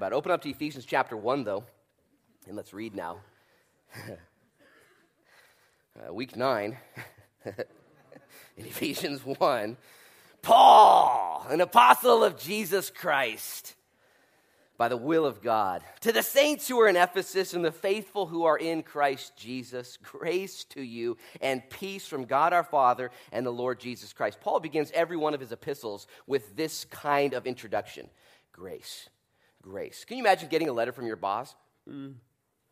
But open up to Ephesians chapter 1, though, and let's read now. uh, week 9, in Ephesians 1, Paul, an apostle of Jesus Christ, by the will of God, to the saints who are in Ephesus and the faithful who are in Christ Jesus, grace to you and peace from God our Father and the Lord Jesus Christ. Paul begins every one of his epistles with this kind of introduction grace grace. Can you imagine getting a letter from your boss?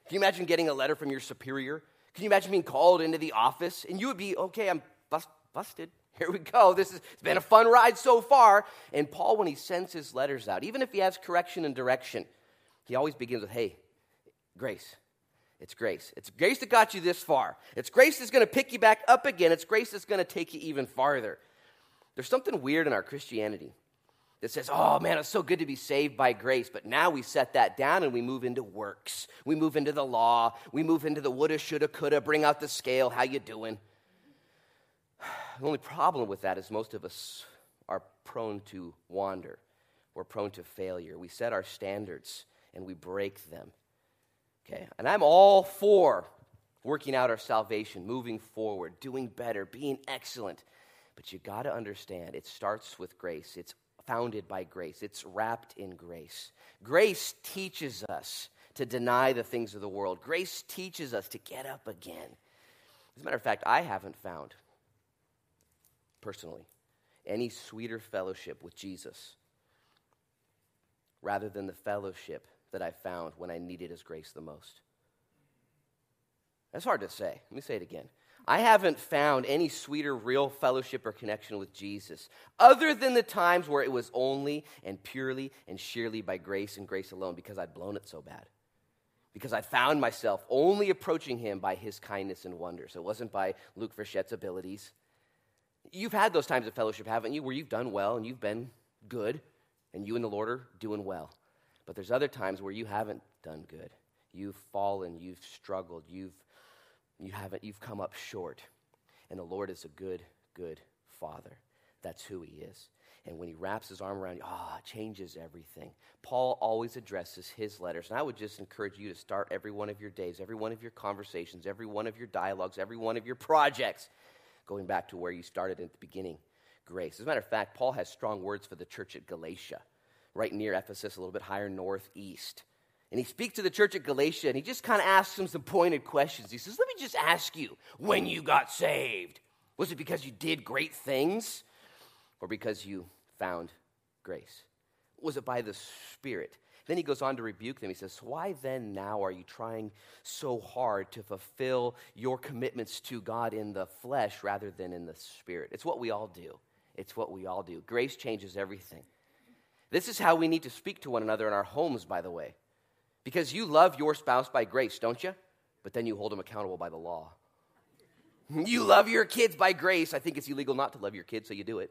Can you imagine getting a letter from your superior? Can you imagine being called into the office and you would be, okay, I'm bust, busted. Here we go. This has been a fun ride so far. And Paul, when he sends his letters out, even if he has correction and direction, he always begins with, hey, grace. It's grace. It's grace that got you this far. It's grace that's going to pick you back up again. It's grace that's going to take you even farther. There's something weird in our Christianity that says, oh man, it's so good to be saved by grace. But now we set that down and we move into works. We move into the law. We move into the woulda, shoulda, coulda, bring out the scale. How you doing? The only problem with that is most of us are prone to wander. We're prone to failure. We set our standards and we break them. Okay? And I'm all for working out our salvation, moving forward, doing better, being excellent. But you got to understand, it starts with grace. It's founded by grace, it's wrapped in grace. Grace teaches us to deny the things of the world, grace teaches us to get up again. As a matter of fact, I haven't found, personally, any sweeter fellowship with Jesus rather than the fellowship that I found when I needed his grace the most. That's hard to say. Let me say it again. I haven't found any sweeter real fellowship or connection with Jesus other than the times where it was only and purely and sheerly by grace and grace alone because I'd blown it so bad. Because I found myself only approaching him by his kindness and wonders. It wasn't by Luke Frichette's abilities. You've had those times of fellowship, haven't you, where you've done well and you've been good and you and the Lord are doing well. But there's other times where you haven't done good. You've fallen, you've struggled, you've you haven't, you've come up short. And the Lord is a good, good Father. That's who He is. And when He wraps His arm around you, ah, oh, changes everything. Paul always addresses his letters. And I would just encourage you to start every one of your days, every one of your conversations, every one of your dialogues, every one of your projects, going back to where you started at the beginning grace. As a matter of fact, Paul has strong words for the church at Galatia, right near Ephesus, a little bit higher northeast. And he speaks to the church at Galatia and he just kind of asks them some pointed questions. He says, Let me just ask you, when you got saved, was it because you did great things or because you found grace? Was it by the Spirit? Then he goes on to rebuke them. He says, Why then now are you trying so hard to fulfill your commitments to God in the flesh rather than in the Spirit? It's what we all do. It's what we all do. Grace changes everything. This is how we need to speak to one another in our homes, by the way. Because you love your spouse by grace, don't you? But then you hold them accountable by the law. You love your kids by grace. I think it's illegal not to love your kids, so you do it.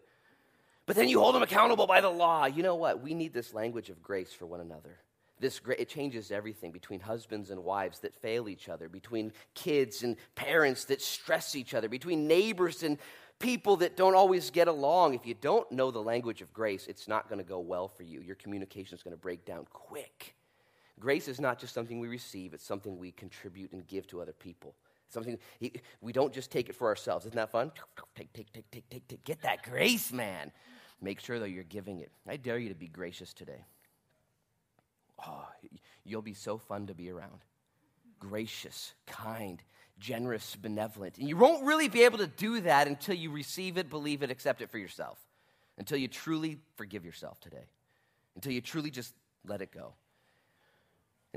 But then you hold them accountable by the law. You know what? We need this language of grace for one another. This it changes everything between husbands and wives that fail each other, between kids and parents that stress each other, between neighbors and people that don't always get along. If you don't know the language of grace, it's not going to go well for you. Your communication is going to break down quick. Grace is not just something we receive, it's something we contribute and give to other people. Something we don't just take it for ourselves. Isn't that fun? Take, take, take, take, take, take. Get that grace, man. Make sure that you're giving it. I dare you to be gracious today. Oh, you'll be so fun to be around. Gracious, kind, generous, benevolent. And you won't really be able to do that until you receive it, believe it, accept it for yourself. Until you truly forgive yourself today. Until you truly just let it go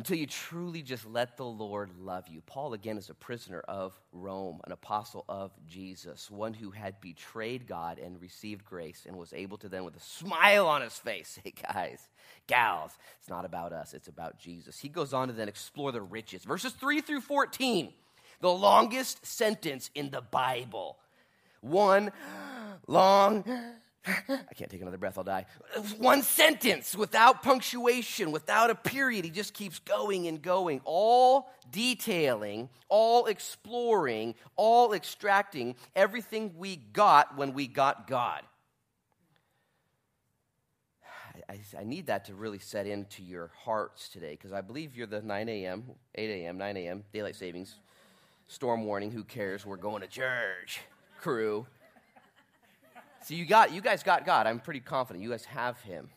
until you truly just let the Lord love you. Paul, again, is a prisoner of Rome, an apostle of Jesus, one who had betrayed God and received grace and was able to then, with a smile on his face, say, guys, gals, it's not about us, it's about Jesus. He goes on to then explore the riches. Verses 3 through 14, the longest sentence in the Bible. One long I can't take another breath, I'll die. One sentence without punctuation, without a period. He just keeps going and going, all detailing, all exploring, all extracting everything we got when we got God. I, I need that to really set into your hearts today because I believe you're the 9 a.m., 8 a.m., 9 a.m., daylight savings, storm warning, who cares? We're going to church crew. So you got you guys got God. I'm pretty confident you guys have him.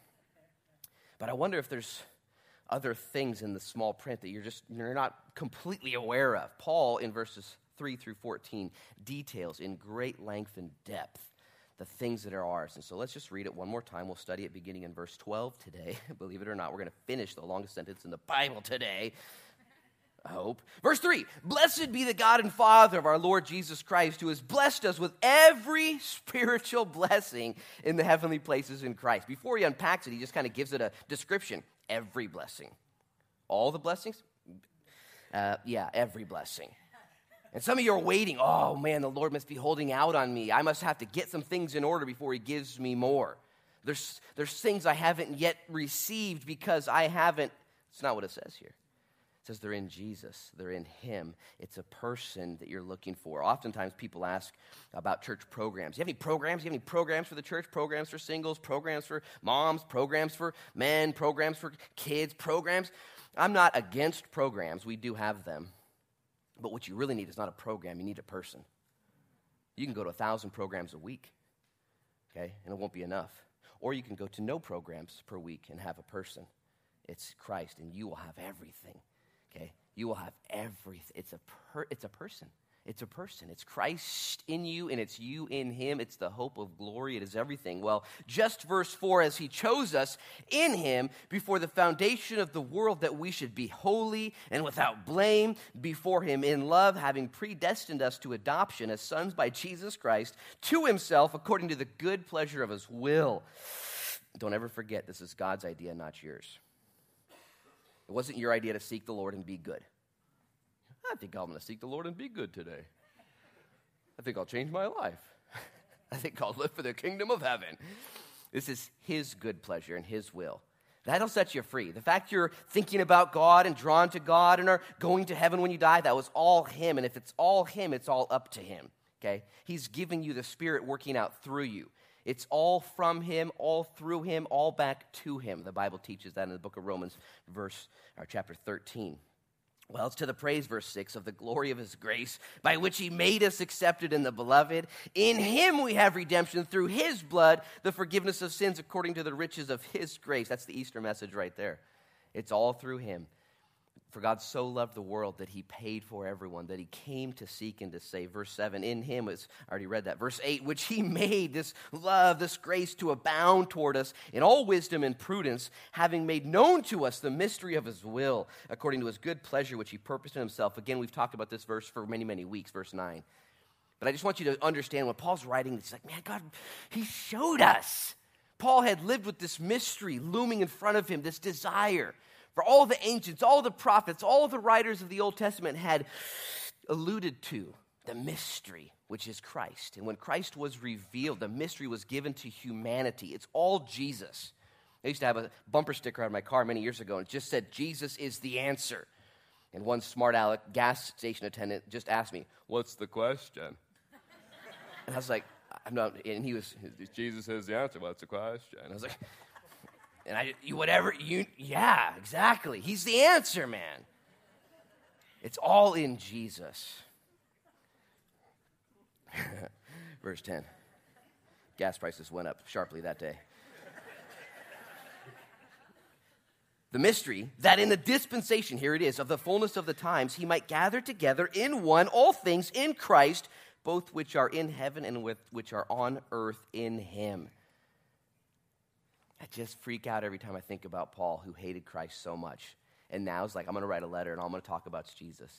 But I wonder if there's other things in the small print that you're just you're not completely aware of. Paul in verses 3 through 14 details in great length and depth the things that are ours. And so let's just read it one more time. We'll study it beginning in verse 12 today. Believe it or not, we're going to finish the longest sentence in the Bible today. I hope. Verse 3 Blessed be the God and Father of our Lord Jesus Christ, who has blessed us with every spiritual blessing in the heavenly places in Christ. Before he unpacks it, he just kind of gives it a description every blessing. All the blessings? Uh, yeah, every blessing. And some of you are waiting. Oh man, the Lord must be holding out on me. I must have to get some things in order before He gives me more. There's, there's things I haven't yet received because I haven't. It's not what it says here. It says they're in Jesus, they're in Him. It's a person that you're looking for. Oftentimes people ask about church programs. You have any programs? You have any programs for the church? Programs for singles, programs for moms, programs for men, programs for kids, programs? I'm not against programs, we do have them. But what you really need is not a program, you need a person. You can go to a thousand programs a week, okay, and it won't be enough. Or you can go to no programs per week and have a person. It's Christ, and you will have everything. You will have everything. It's a, per, it's a person. It's a person. It's Christ in you and it's you in him. It's the hope of glory. It is everything. Well, just verse 4 as he chose us in him before the foundation of the world that we should be holy and without blame before him in love, having predestined us to adoption as sons by Jesus Christ to himself according to the good pleasure of his will. Don't ever forget, this is God's idea, not yours. Wasn't your idea to seek the Lord and be good. I think I'm going to seek the Lord and be good today. I think I'll change my life. I think I'll live for the kingdom of heaven. This is His good pleasure and His will. That'll set you free. The fact you're thinking about God and drawn to God and are going to heaven when you die, that was all Him. And if it's all Him, it's all up to Him. Okay? He's giving you the Spirit working out through you. It's all from him, all through him, all back to him. The Bible teaches that in the book of Romans, verse or chapter 13. Well, it's to the praise, verse 6, of the glory of his grace, by which he made us accepted in the beloved. In him we have redemption through his blood, the forgiveness of sins according to the riches of his grace. That's the Easter message right there. It's all through him. For God so loved the world that he paid for everyone, that he came to seek and to save. Verse 7, in him was, I already read that. Verse 8, which he made this love, this grace to abound toward us in all wisdom and prudence, having made known to us the mystery of his will, according to his good pleasure, which he purposed in himself. Again, we've talked about this verse for many, many weeks, verse 9. But I just want you to understand when Paul's writing, he's like, man, God, he showed us. Paul had lived with this mystery looming in front of him, this desire for all the ancients, all the prophets, all the writers of the Old Testament had alluded to the mystery, which is Christ. And when Christ was revealed, the mystery was given to humanity. It's all Jesus. I used to have a bumper sticker on my car many years ago, and it just said, Jesus is the answer. And one smart aleck gas station attendant just asked me, What's the question? And I was like, I'm not, and he was, Jesus is the answer. What's the question? And I was like, and I, you, whatever, you, yeah, exactly. He's the answer, man. It's all in Jesus. Verse 10. Gas prices went up sharply that day. the mystery that in the dispensation, here it is, of the fullness of the times, he might gather together in one all things in Christ, both which are in heaven and which are on earth in him. I just freak out every time I think about Paul, who hated Christ so much. And now it's like, I'm going to write a letter and all I'm going to talk about is Jesus.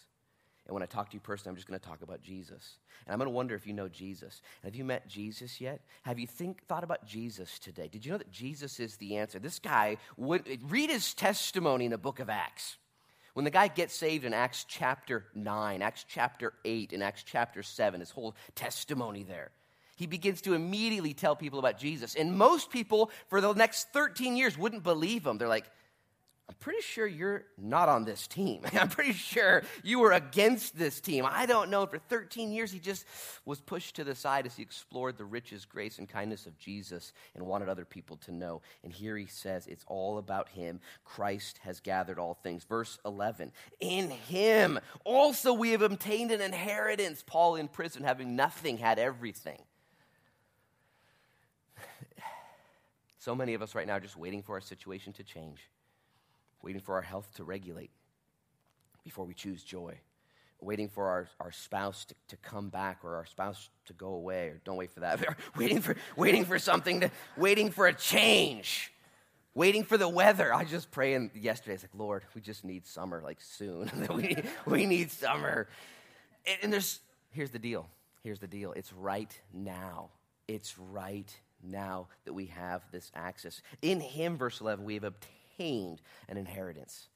And when I talk to you personally, I'm just going to talk about Jesus. And I'm going to wonder if you know Jesus. Have you met Jesus yet? Have you think, thought about Jesus today? Did you know that Jesus is the answer? This guy, would, read his testimony in the book of Acts. When the guy gets saved in Acts chapter 9, Acts chapter 8, and Acts chapter 7, his whole testimony there he begins to immediately tell people about Jesus. And most people, for the next 13 years, wouldn't believe him. They're like, I'm pretty sure you're not on this team. I'm pretty sure you were against this team. I don't know. For 13 years, he just was pushed to the side as he explored the riches, grace, and kindness of Jesus and wanted other people to know. And here he says it's all about him. Christ has gathered all things. Verse 11 In him also we have obtained an inheritance. Paul in prison, having nothing, had everything. So many of us right now are just waiting for our situation to change waiting for our health to regulate before we choose joy, waiting for our, our spouse to, to come back or our spouse to go away, or don't wait for that, waiting for, waiting for something to, waiting for a change, waiting for the weather. I just pray and yesterday, it's like, Lord, we just need summer, like soon. we, need, we need summer. And, and there's, here's the deal. Here's the deal. It's right now. It's right now that we have this access. In Him, verse 11, we have obtained an inheritance.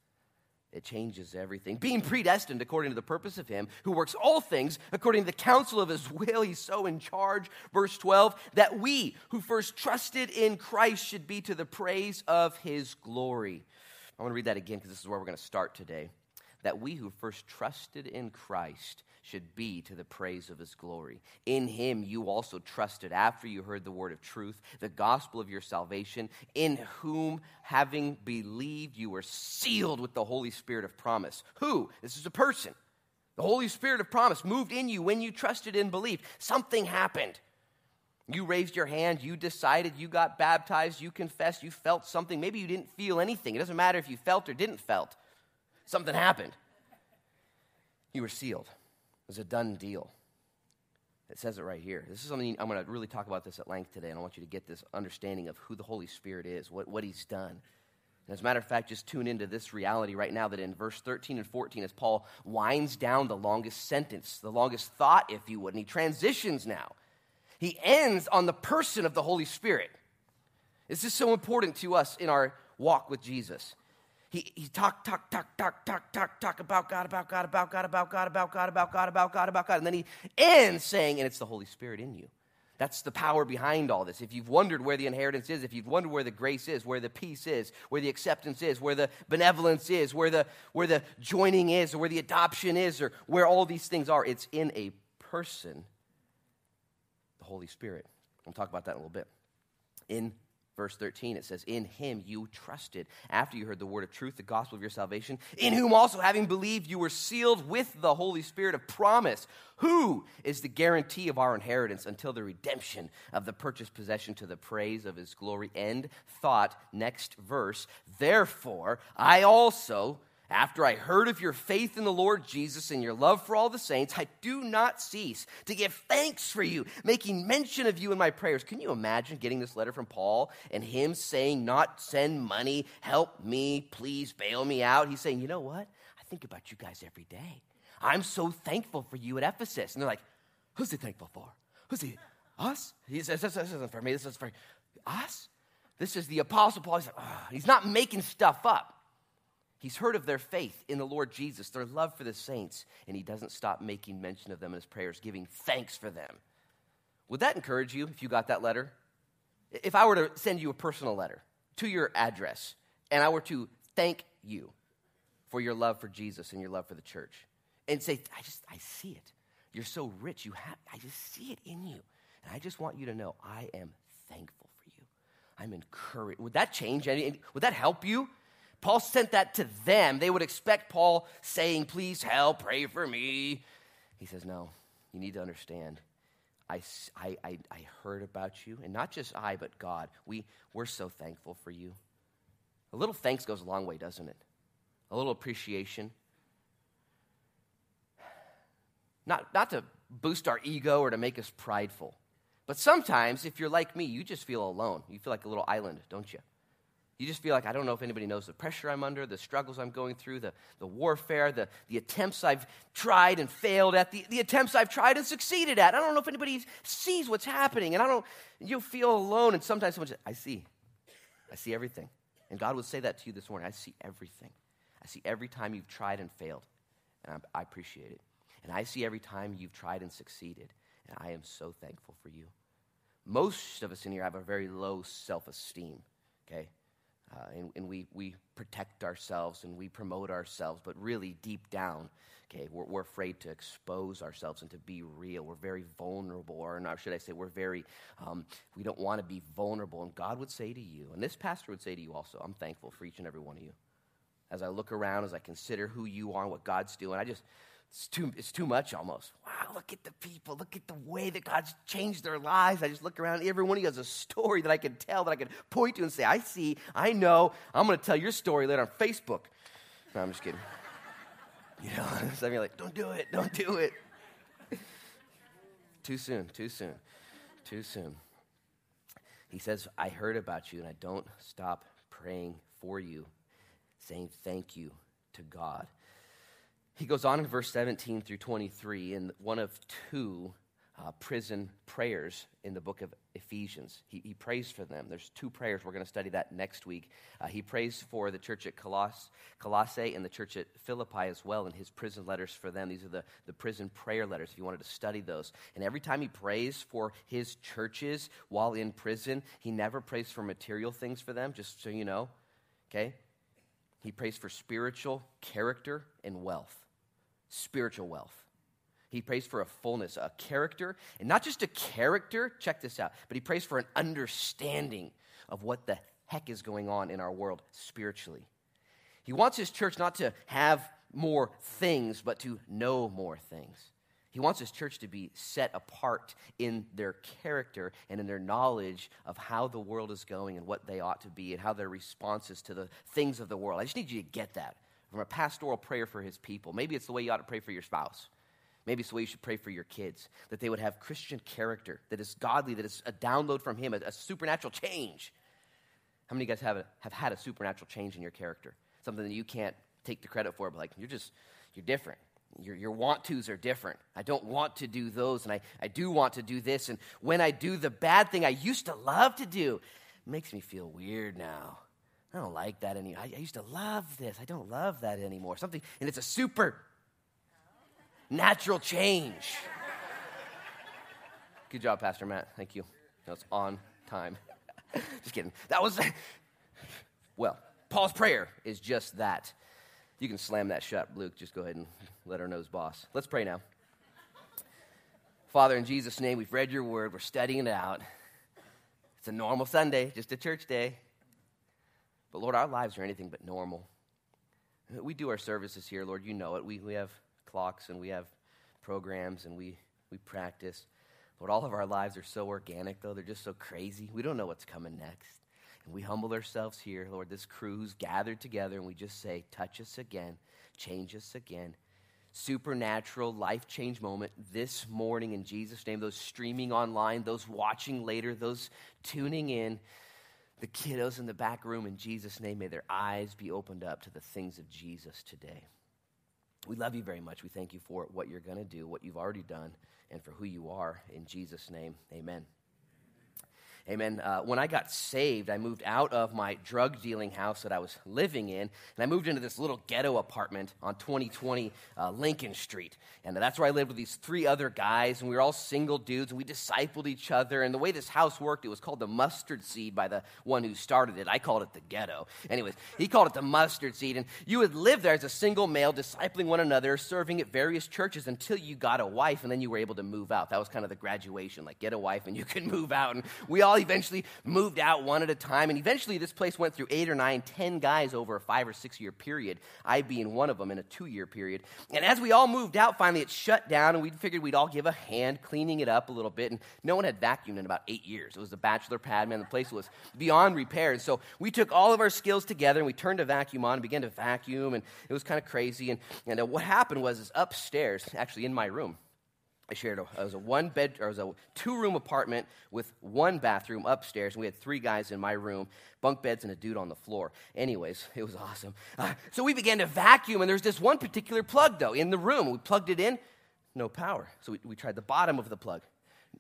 It changes everything. Being predestined according to the purpose of Him who works all things according to the counsel of His will, He's so in charge. Verse 12, that we who first trusted in Christ should be to the praise of His glory. I want to read that again because this is where we're going to start today. That we who first trusted in Christ should be to the praise of his glory. In him you also trusted after you heard the word of truth, the gospel of your salvation, in whom, having believed, you were sealed with the Holy Spirit of promise. Who? This is a person. The Holy Spirit of promise moved in you when you trusted and believed. Something happened. You raised your hand, you decided, you got baptized, you confessed, you felt something. Maybe you didn't feel anything. It doesn't matter if you felt or didn't felt. Something happened. You were sealed was a done deal. It says it right here. This is something I'm going to really talk about this at length today, and I want you to get this understanding of who the Holy Spirit is, what, what He's done. And as a matter of fact, just tune into this reality right now that in verse 13 and 14, as Paul winds down the longest sentence, the longest thought, if you would, and he transitions now. He ends on the person of the Holy Spirit. This is so important to us in our walk with Jesus. He, he talk, talk, talk, talk, talk, talk, talk about God, about God, about God, about God, about God, about God, about God, about God. And then he ends saying, and it's the Holy Spirit in you. That's the power behind all this. If you've wondered where the inheritance is, if you've wondered where the grace is, where the peace is, where the acceptance is, where the benevolence is, where the, where the joining is, or where the adoption is, or where all these things are, it's in a person, the Holy Spirit. We'll talk about that in a little bit. In Verse 13, it says, In him you trusted after you heard the word of truth, the gospel of your salvation, in whom also, having believed, you were sealed with the Holy Spirit of promise, who is the guarantee of our inheritance until the redemption of the purchased possession to the praise of his glory. End thought, next verse. Therefore, I also after I heard of your faith in the Lord Jesus and your love for all the saints, I do not cease to give thanks for you, making mention of you in my prayers. Can you imagine getting this letter from Paul and him saying, Not send money, help me, please bail me out? He's saying, You know what? I think about you guys every day. I'm so thankful for you at Ephesus. And they're like, Who's he thankful for? Who's he? Us? He says, This, isn't for me. This is for us. This is the Apostle Paul. He's, like, oh. He's not making stuff up. He's heard of their faith in the Lord Jesus, their love for the saints, and he doesn't stop making mention of them in his prayers, giving thanks for them. Would that encourage you if you got that letter? If I were to send you a personal letter to your address and I were to thank you for your love for Jesus and your love for the church and say, I just, I see it. You're so rich. You have, I just see it in you. And I just want you to know I am thankful for you. I'm encouraged. Would that change any, would that help you? Paul sent that to them. They would expect Paul saying, Please help, pray for me. He says, No, you need to understand. I, I, I, heard about you, and not just I, but God. We, we're so thankful for you. A little thanks goes a long way, doesn't it? A little appreciation. Not, not to boost our ego or to make us prideful, but sometimes, if you're like me, you just feel alone. You feel like a little island, don't you? You just feel like, I don't know if anybody knows the pressure I'm under, the struggles I'm going through, the, the warfare, the, the attempts I've tried and failed at, the, the attempts I've tried and succeeded at. I don't know if anybody sees what's happening. And I don't, you feel alone. And sometimes someone says, I see. I see everything. And God would say that to you this morning. I see everything. I see every time you've tried and failed. And I, I appreciate it. And I see every time you've tried and succeeded. And I am so thankful for you. Most of us in here have a very low self esteem, okay? Uh, and, and we, we protect ourselves and we promote ourselves, but really deep down, okay, we're, we're afraid to expose ourselves and to be real. We're very vulnerable, or not, should I say, we're very, um, we don't want to be vulnerable. And God would say to you, and this pastor would say to you also, I'm thankful for each and every one of you. As I look around, as I consider who you are and what God's doing, I just, it's too, it's too much almost. Wow, look at the people. Look at the way that God's changed their lives. I just look around. Every one of you has a story that I can tell, that I can point to and say, I see, I know. I'm going to tell your story later on Facebook. No, I'm just kidding. You know, so I'm like, don't do it, don't do it. too soon, too soon, too soon. He says, I heard about you and I don't stop praying for you, saying thank you to God. He goes on in verse 17 through 23 in one of two uh, prison prayers in the book of Ephesians. He, he, prays for them. There's two prayers. We're going to study that next week. Uh, he prays for the church at Coloss, Colossae and the church at Philippi as well in his prison letters for them. These are the, the prison prayer letters if you wanted to study those. And every time he prays for his churches while in prison, he never prays for material things for them, just so you know. Okay? He prays for spiritual character and wealth spiritual wealth. He prays for a fullness, a character, and not just a character, check this out, but he prays for an understanding of what the heck is going on in our world spiritually. He wants his church not to have more things, but to know more things. He wants his church to be set apart in their character and in their knowledge of how the world is going and what they ought to be and how their responses to the things of the world. I just need you to get that from a pastoral prayer for his people. Maybe it's the way you ought to pray for your spouse. Maybe it's the way you should pray for your kids, that they would have Christian character, that is godly, that is a download from him, a, a supernatural change. How many of you guys have, a, have had a supernatural change in your character? Something that you can't take the credit for, but like, you're just, you're different. Your, your want tos are different. I don't want to do those, and I, I do want to do this. And when I do the bad thing I used to love to do, it makes me feel weird now. I don't like that anymore. I, I used to love this. I don't love that anymore. Something, and it's a super natural change. Good job, Pastor Matt. Thank you. That was on time. just kidding. That was, well, Paul's prayer is just that. You can slam that shut, Luke. Just go ahead and let our nose boss. Let's pray now. Father, in Jesus' name, we've read your word. We're studying it out. It's a normal Sunday, just a church day. But Lord, our lives are anything but normal. We do our services here, Lord, you know it. We, we have clocks and we have programs and we, we practice. Lord, all of our lives are so organic, though. They're just so crazy. We don't know what's coming next. And we humble ourselves here, Lord, this crew's gathered together, and we just say, touch us again, change us again. Supernatural life change moment this morning in Jesus' name. Those streaming online, those watching later, those tuning in the kiddos in the back room, in Jesus' name, may their eyes be opened up to the things of Jesus today. We love you very much. We thank you for what you're going to do, what you've already done, and for who you are. In Jesus' name, amen. Amen. Uh, when I got saved, I moved out of my drug dealing house that I was living in, and I moved into this little ghetto apartment on 2020 uh, Lincoln Street. And that's where I lived with these three other guys, and we were all single dudes, and we discipled each other. And the way this house worked, it was called the mustard seed by the one who started it. I called it the ghetto. Anyways, he called it the mustard seed. And you would live there as a single male, discipling one another, serving at various churches until you got a wife, and then you were able to move out. That was kind of the graduation like, get a wife, and you can move out. And we all eventually moved out one at a time. And eventually, this place went through eight or nine, ten guys over a five or six year period, I being one of them in a two year period. And as we all moved out, finally it shut down, and we figured we'd all give a hand cleaning it up a little bit. And no one had vacuumed in about eight years. It was a bachelor pad, man. The place was beyond repair. And so we took all of our skills together and we turned a vacuum on and began to vacuum. And it was kind of crazy. And, and uh, what happened was, is upstairs, actually in my room, I shared a, it was a one bed or it was a two room apartment with one bathroom upstairs, and we had three guys in my room, bunk beds, and a dude on the floor. Anyways, it was awesome. Uh, so we began to vacuum, and there's this one particular plug though in the room. We plugged it in, no power. So we, we tried the bottom of the plug.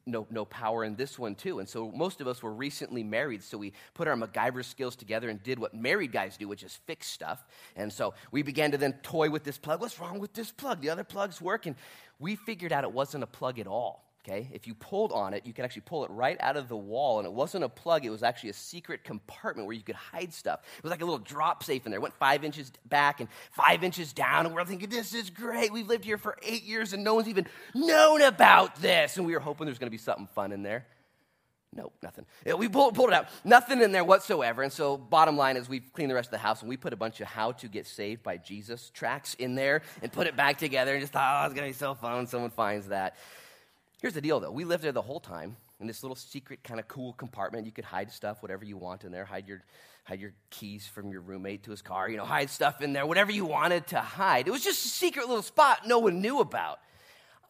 No, no power in this one too. And so most of us were recently married, so we put our MacGyver skills together and did what married guys do, which is fix stuff. And so we began to then toy with this plug. What's wrong with this plug? The other plugs work, and we figured out it wasn't a plug at all. Okay? If you pulled on it, you could actually pull it right out of the wall, and it wasn't a plug, it was actually a secret compartment where you could hide stuff. It was like a little drop safe in there. It went five inches back and five inches down, and we're thinking, this is great. We've lived here for eight years, and no one's even known about this. And we were hoping there's going to be something fun in there. Nope, nothing. We pulled, pulled it out. Nothing in there whatsoever. And so, bottom line is, we've cleaned the rest of the house and we put a bunch of How to Get Saved by Jesus tracks in there and put it back together and just thought, oh, it's going to be so fun when someone finds that. Here's the deal, though. We lived there the whole time in this little secret, kind of cool compartment. You could hide stuff, whatever you want in there. Hide your, hide your keys from your roommate to his car. You know, hide stuff in there, whatever you wanted to hide. It was just a secret little spot no one knew about.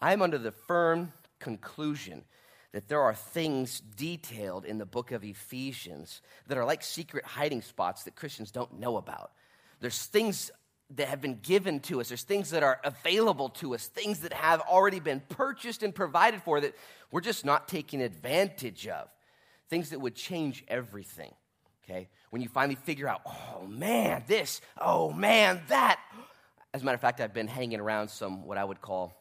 I'm under the firm conclusion that there are things detailed in the book of Ephesians that are like secret hiding spots that Christians don't know about. There's things that have been given to us, there's things that are available to us, things that have already been purchased and provided for that we're just not taking advantage of, things that would change everything. Okay? When you finally figure out, oh man, this, oh man, that. As a matter of fact, I've been hanging around some what I would call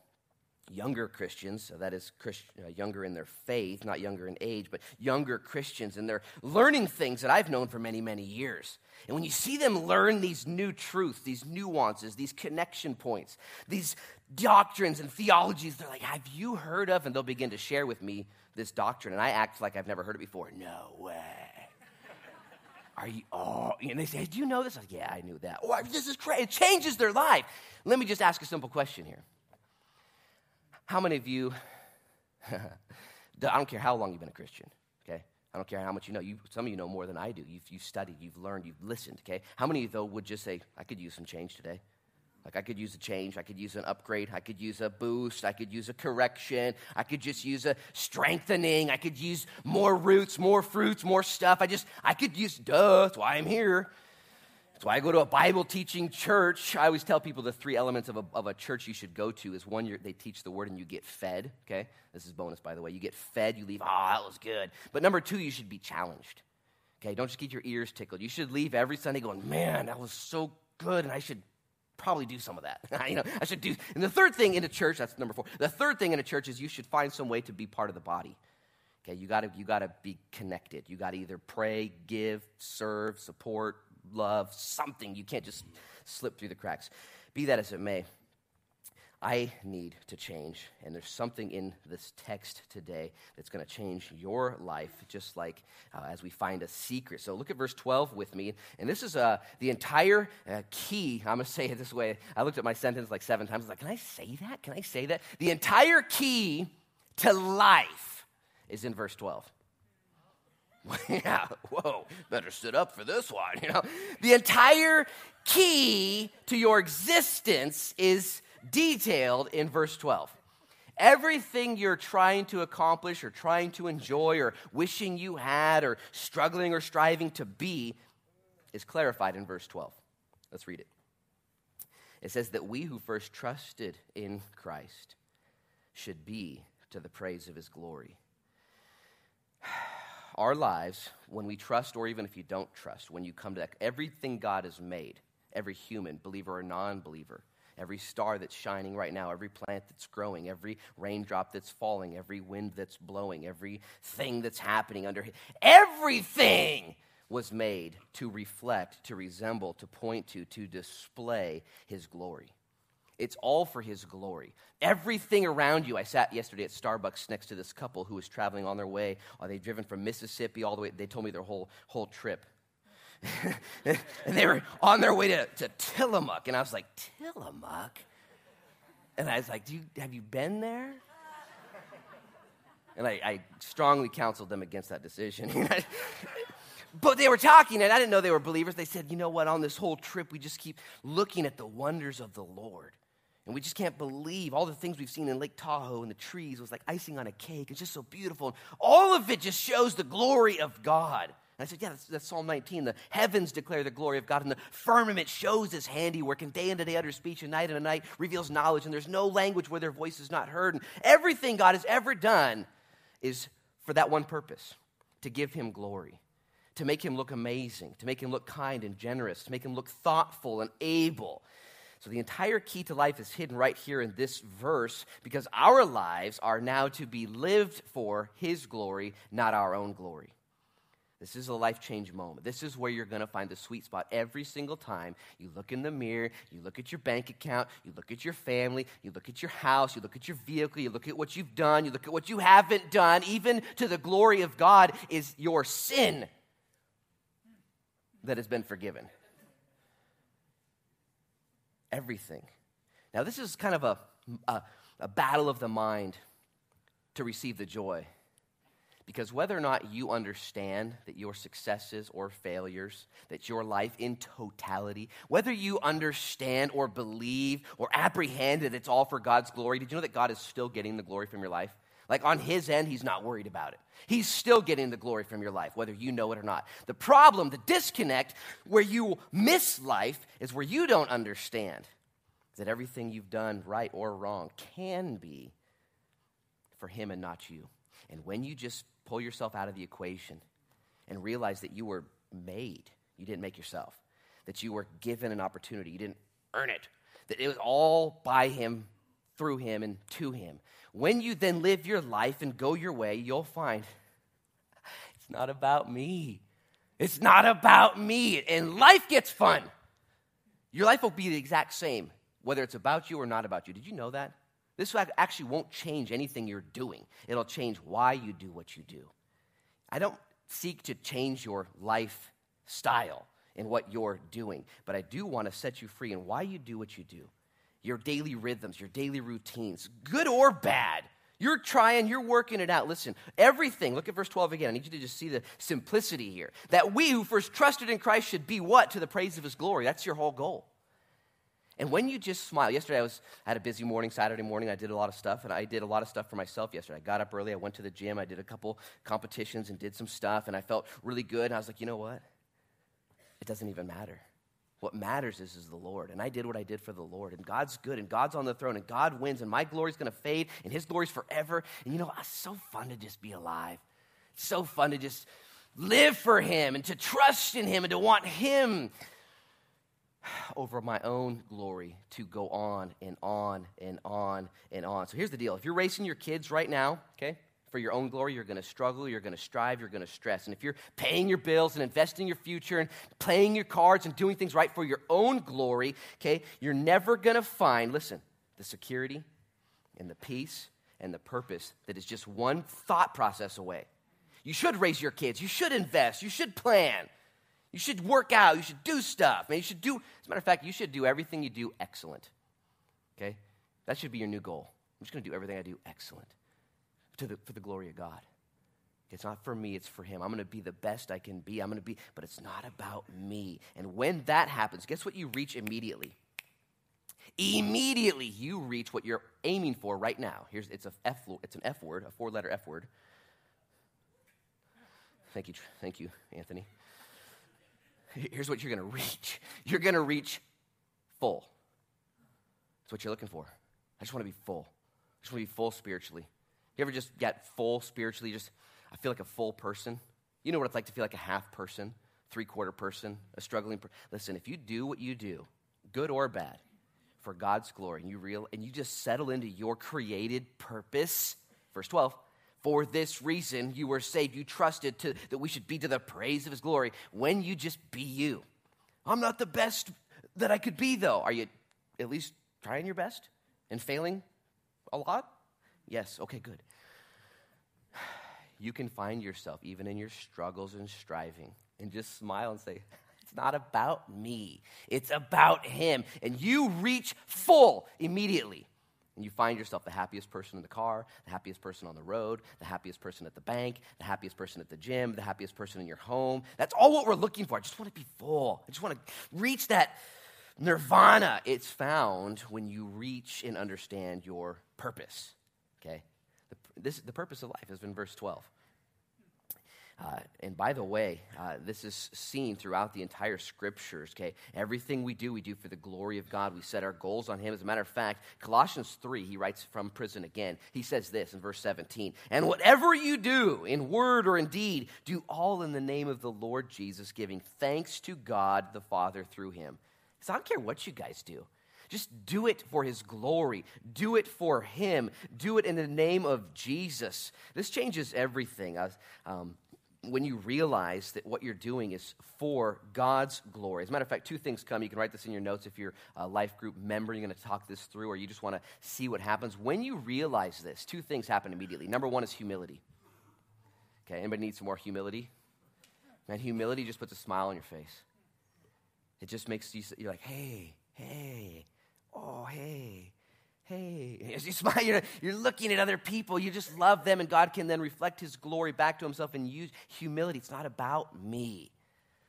younger Christians, so that is Christ, uh, younger in their faith, not younger in age, but younger Christians, and they're learning things that I've known for many, many years. And when you see them learn these new truths, these nuances, these connection points, these doctrines and theologies, they're like, Have you heard of? And they'll begin to share with me this doctrine. And I act like I've never heard it before. No way. Are you, oh, and they say, Do you know this? I'm Like, yeah, I knew that. Oh, this is crazy. It changes their life. Let me just ask a simple question here. How many of you, I don't care how long you've been a Christian, okay? I don't care how much you know. You, some of you know more than I do. You've, you've studied, you've learned, you've listened, okay? How many of you, though, would just say, I could use some change today? Like, I could use a change. I could use an upgrade. I could use a boost. I could use a correction. I could just use a strengthening. I could use more roots, more fruits, more stuff. I just, I could use, duh, that's why I'm here. That's why I go to a Bible teaching church. I always tell people the three elements of a, of a church you should go to is one, they teach the word and you get fed. Okay? This is bonus, by the way. You get fed, you leave, oh, that was good. But number two, you should be challenged. Okay? Don't just get your ears tickled. You should leave every Sunday going, man, that was so good, and I should probably do some of that. you know, I should do. And the third thing in a church, that's number four. The third thing in a church is you should find some way to be part of the body. Okay, you gotta you gotta be connected. You gotta either pray, give, serve, support, love, something. You can't just slip through the cracks. Be that as it may, I need to change. And there's something in this text today that's going to change your life, just like uh, as we find a secret. So look at verse 12 with me. And this is uh, the entire uh, key. I'm going to say it this way. I looked at my sentence like seven times. I was like, can I say that? Can I say that? The entire key to life is in verse 12. yeah, whoa, better sit up for this one. You know, the entire key to your existence is detailed in verse 12. Everything you're trying to accomplish or trying to enjoy or wishing you had or struggling or striving to be is clarified in verse 12. Let's read it. It says that we who first trusted in Christ should be to the praise of his glory our lives, when we trust, or even if you don't trust, when you come to that, everything God has made, every human, believer or non believer, every star that's shining right now, every plant that's growing, every raindrop that's falling, every wind that's blowing, everything that's happening under everything was made to reflect, to resemble, to point to, to display his glory. It's all for his glory. Everything around you. I sat yesterday at Starbucks next to this couple who was traveling on their way. Uh, they'd driven from Mississippi all the way. They told me their whole, whole trip. and they were on their way to, to Tillamook. And I was like, Tillamook? And I was like, Do you, have you been there? And I, I strongly counseled them against that decision. But they were talking, and I didn't know they were believers. They said, You know what? On this whole trip, we just keep looking at the wonders of the Lord. And we just can't believe all the things we've seen in Lake Tahoe and the trees was like icing on a cake. It's just so beautiful. And all of it just shows the glory of God. And I said, Yeah, that's, that's, Psalm 19. The heavens declare the glory of God, and the firmament shows his handiwork, and day and day utters speech, and night and night reveals knowledge, and there's no language where their voice is not heard. And everything God has ever done is for that one purpose to give him glory, to make him look amazing, to make him look kind and generous, to make him look thoughtful and able So the entire key to life is hidden right here in this verse because our lives are now to be lived for His glory, not our own glory. This is a life change moment. This is where you're going to find the sweet spot every single time. You look in the mirror, you look at your bank account, you look at your family, you look at your house, you look at your vehicle, you look at what you've done, you look at what you haven't done, even to the glory of God is your sin that has been forgiven. Everything. Now, this is kind of a, a, a battle of the mind to receive the joy because whether or not you understand that your successes or failures, that your life in totality, whether you understand or believe or apprehend that it's all for God's glory, did you know that God is still getting the glory from your life? Like on his end, he's not worried about it. He's still getting the glory from your life, whether you know it or not. The problem, the disconnect, where you miss life, is where you don't understand that everything you've done, right or wrong, can be for him and not you. And when you just pull yourself out of the equation and realize that you were made, you didn't make yourself, that you were given an opportunity, you didn't earn it, that it was all by Him, through Him, and to Him. When you then live your life and go your way, you'll find it's not about me. It's not about me. And life gets fun. Your life will be the exact same, whether it's about you or not about you. Did you know that? This actually won't change anything you're doing, it'll change why you do what you do. I don't seek to change your lifestyle and what you're doing, but I do want to set you free in why you do what you do. Your daily rhythms, your daily routines, good or bad. You're trying, you're working it out. Listen, everything, look at verse 12 again. I need you to just see the simplicity here. That we who first trusted in Christ should be what? To the praise of his glory. That's your whole goal. And when you just smile, yesterday I was I had a busy morning, Saturday morning. I did a lot of stuff, and I did a lot of stuff for myself yesterday. I got up early, I went to the gym, I did a couple competitions and did some stuff, and I felt really good. And I was like, you know what? It doesn't even matter. What matters is, is the Lord. And I did what I did for the Lord. And God's good, and God's on the throne, and God wins, and my glory's gonna fade, and his glory's forever. And you know, it's so fun to just be alive. It's so fun to just live for him and to trust in him and to want him over my own glory to go on and on and on and on. So here's the deal if you're racing your kids right now, okay, for your own glory, you're going to struggle, you're going to strive, you're going to stress. And if you're paying your bills and investing in your future and playing your cards and doing things right for your own glory, okay, you're never going to find, listen, the security and the peace and the purpose that is just one thought process away. You should raise your kids, you should invest, you should plan. You should work out. You should do stuff. Man, you should do, as a matter of fact, you should do everything you do excellent. Okay? That should be your new goal. I'm just going to do everything I do excellent to the, for the glory of God. It's not for me, it's for Him. I'm going to be the best I can be. I'm going to be, but it's not about me. And when that happens, guess what you reach immediately? Immediately, you reach what you're aiming for right now. Here's it's a F, it's an F word, a four-letter F word. Thank you, thank you, Anthony here's what you're going to reach you're going to reach full. That's what you're looking for. I just want to be full. I just want to be full spiritually. You ever just get full spiritually? Just, I feel like a full person. You know what it's like to feel like a half person, three quarter person, a struggling person. Listen, if you do what you do, good or bad, for God's glory, and you real and you just settle into your created purpose, verse 12, for this reason you were saved. You trusted to, that we should be to the praise of his glory when you just be you. I'm not the best that I could be, though. Are you at least trying your best and failing a lot? Yes, okay, good. You can find yourself, even in your struggles and striving, and just smile and say, It's not about me, it's about Him. And you reach full immediately and you find yourself the happiest person in the car, the happiest person on the road, the happiest person at the bank, the happiest person at the gym, the happiest person in your home. That's all what we're looking for. I just want to be full. I just want to reach that nirvana. It's found when you reach and understand your purpose. Okay? The, this, the purpose of life is in verse 12. Uh, and by the way, uh, this is seen throughout the entire scriptures, okay? Everything we do, we do for the glory of God. We set our goals on Him. As a matter of fact, Colossians 3, he writes from prison again. He says this in verse 17 And whatever you do, in word or in deed, do all in the name of the Lord Jesus, giving thanks to God the Father through Him. So I don't care what you guys do. Just do it for His glory. Do it for Him. Do it in the name of Jesus. This changes everything. Um, when you realize that what you're doing is for God's glory. As a matter of fact, two things come. You can write this in your notes if you're a life group member, you're going to talk this through, or you just want to see what happens. When you realize this, two things happen immediately. Number one is humility. Okay, anybody need some more humility? Man, humility just puts a smile on your face. It just makes you, you're like, hey, hey, oh, hey, hey. As you smile, you're, you're looking at other people. You just love them, and God can then reflect His glory back to Himself and use humility. It's not about me,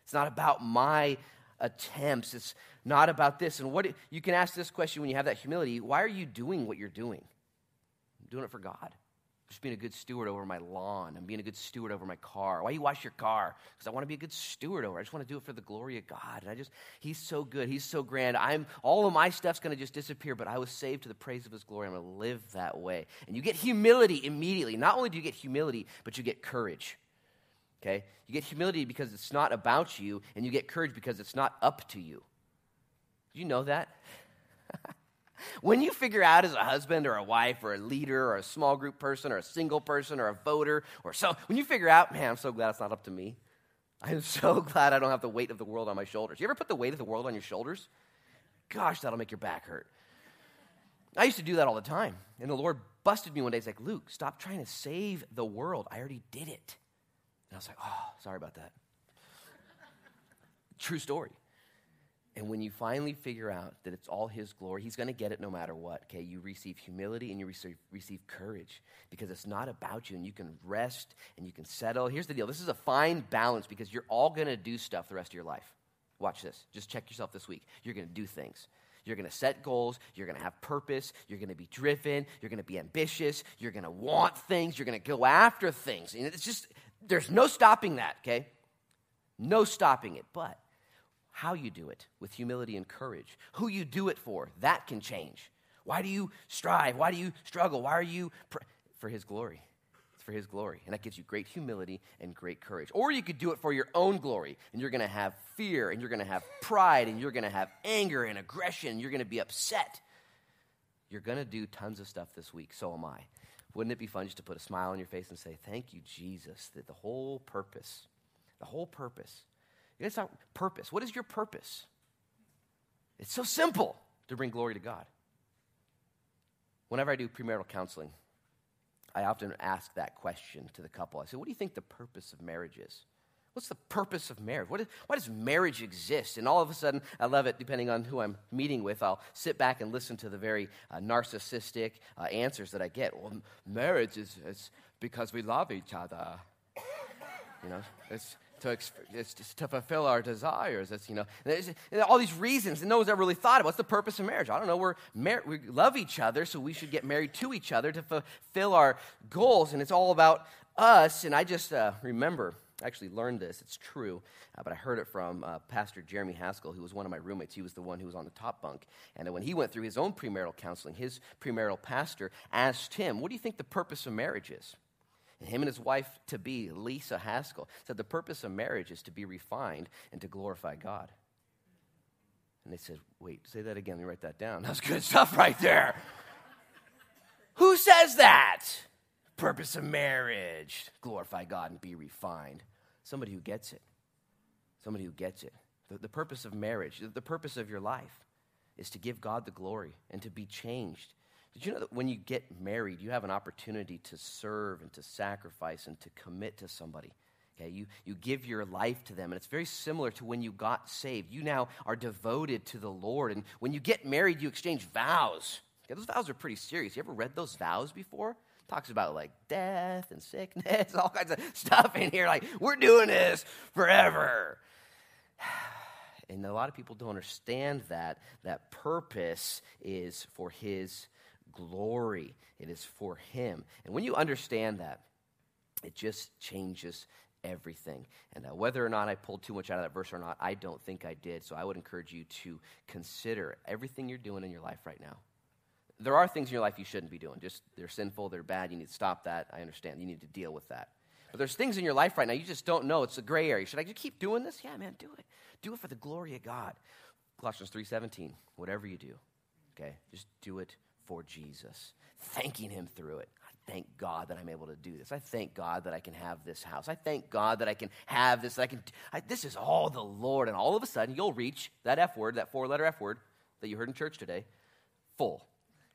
it's not about my attempts. It's not about this. And what you can ask this question when you have that humility why are you doing what you're doing? I'm doing it for God just being a good steward over my lawn. I'm being a good steward over my car. Why you wash your car? Because I want to be a good steward over. I just want to do it for the glory of God. And I just, He's so good. He's so grand. I'm all of my stuff's going to just disappear, but I was saved to the praise of His glory. I'm going to live that way. And you get humility immediately. Not only do you get humility, but you get courage. Okay? You get humility because it's not about you, and you get courage because it's not up to you. Do you know that? When you figure out as a husband or a wife or a leader or a small group person or a single person or a voter or so, when you figure out, man, I'm so glad it's not up to me. I'm so glad I don't have the weight of the world on my shoulders. You ever put the weight of the world on your shoulders? Gosh, that'll make your back hurt. I used to do that all the time. And the Lord busted me one day. He's like, Luke, stop trying to save the world. I already did it. And I was like, oh, sorry about that. True story. And when you finally figure out that it's all His glory, He's going to get it no matter what. Okay, you receive humility and you receive, receive courage because it's not about you and you can rest and you can settle. Here's the deal this is a fine balance because you're all going to do stuff the rest of your life. Watch this. Just check yourself this week. You're going to do things. You're going to set goals. You're going to have purpose. You're going to be driven. You're going to be ambitious. You're going to want things. You're going to go after things. And it's just, there's no stopping that, okay? No stopping it. But how you do it with humility and courage. Who you do it for, that can change. Why do you strive? Why do you struggle? Why are you pr- for his glory? It's for his glory. And that gives you great humility and great courage. Or you could do it for your own glory, and you're going to have fear, and you're going to have pride, and you're going to have anger and aggression, and you're going to be upset. You're going to do tons of stuff this week. So am I. Wouldn't it be fun just to put a smile on your face and say, Thank you, Jesus, that the whole purpose, the whole purpose it's not purpose. What is your purpose? It's so simple to bring glory to God. Whenever I do premarital counseling, I often ask that question to the couple. I say, What do you think the purpose of marriage is? What's the purpose of marriage? What is, why does marriage exist? And all of a sudden, I love it, depending on who I'm meeting with, I'll sit back and listen to the very uh, narcissistic uh, answers that I get. Well, marriage is, is because we love each other. You know, it's to, to fulfill our desires. It's, you know, all these reasons, and no one's ever really thought of what's the purpose of marriage. I don't know. We're mar- we love each other, so we should get married to each other to fulfill our goals, and it's all about us. And I just uh, remember, I actually learned this. It's true, uh, but I heard it from uh, Pastor Jeremy Haskell, who was one of my roommates. He was the one who was on the top bunk, and when he went through his own premarital counseling, his premarital pastor asked him, "What do you think the purpose of marriage is?" And him and his wife to be, Lisa Haskell, said the purpose of marriage is to be refined and to glorify God. And they said, wait, say that again. Let me write that down. That's good stuff right there. Who says that? Purpose of marriage, glorify God and be refined. Somebody who gets it. Somebody who gets it. The, the purpose of marriage, the, the purpose of your life is to give God the glory and to be changed did you know that when you get married, you have an opportunity to serve and to sacrifice and to commit to somebody? Okay, you, you give your life to them, and it's very similar to when you got saved. You now are devoted to the Lord, and when you get married, you exchange vows. Okay, those vows are pretty serious. You ever read those vows before? It talks about like death and sickness, all kinds of stuff in here. Like, we're doing this forever. And a lot of people don't understand that that purpose is for his glory, it is for Him. And when you understand that, it just changes everything. And uh, whether or not I pulled too much out of that verse or not, I don't think I did. So I would encourage you to consider everything you're doing in your life right now. There are things in your life you shouldn't be doing. Just they're sinful, they're bad. You need to stop that. I understand. You need to deal with that. But there's things in your life right now you just don't know. It's a gray area. Should I just keep doing this? Yeah, man, do it. Do it for the glory of God. Colossians 3:17. Whatever you do, Okay? Just do it for Jesus, thanking Him through it. I thank God that I'm able to do this. I thank God that I can have this house. I thank God that I can have this. That I can. I, this is all the Lord, and all of a sudden you'll reach that F word, that four-letter F word that you heard in church today, full.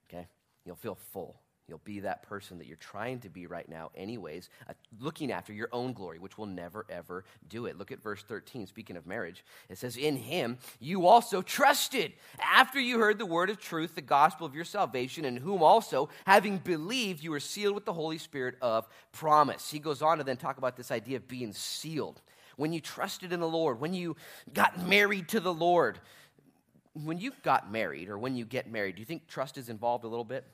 Okay, you'll feel full. You'll be that person that you're trying to be right now, anyways, uh, looking after your own glory, which will never, ever do it. Look at verse 13. Speaking of marriage, it says, In him you also trusted after you heard the word of truth, the gospel of your salvation, in whom also, having believed, you were sealed with the Holy Spirit of promise. He goes on to then talk about this idea of being sealed. When you trusted in the Lord, when you got married to the Lord, when you got married or when you get married, do you think trust is involved a little bit?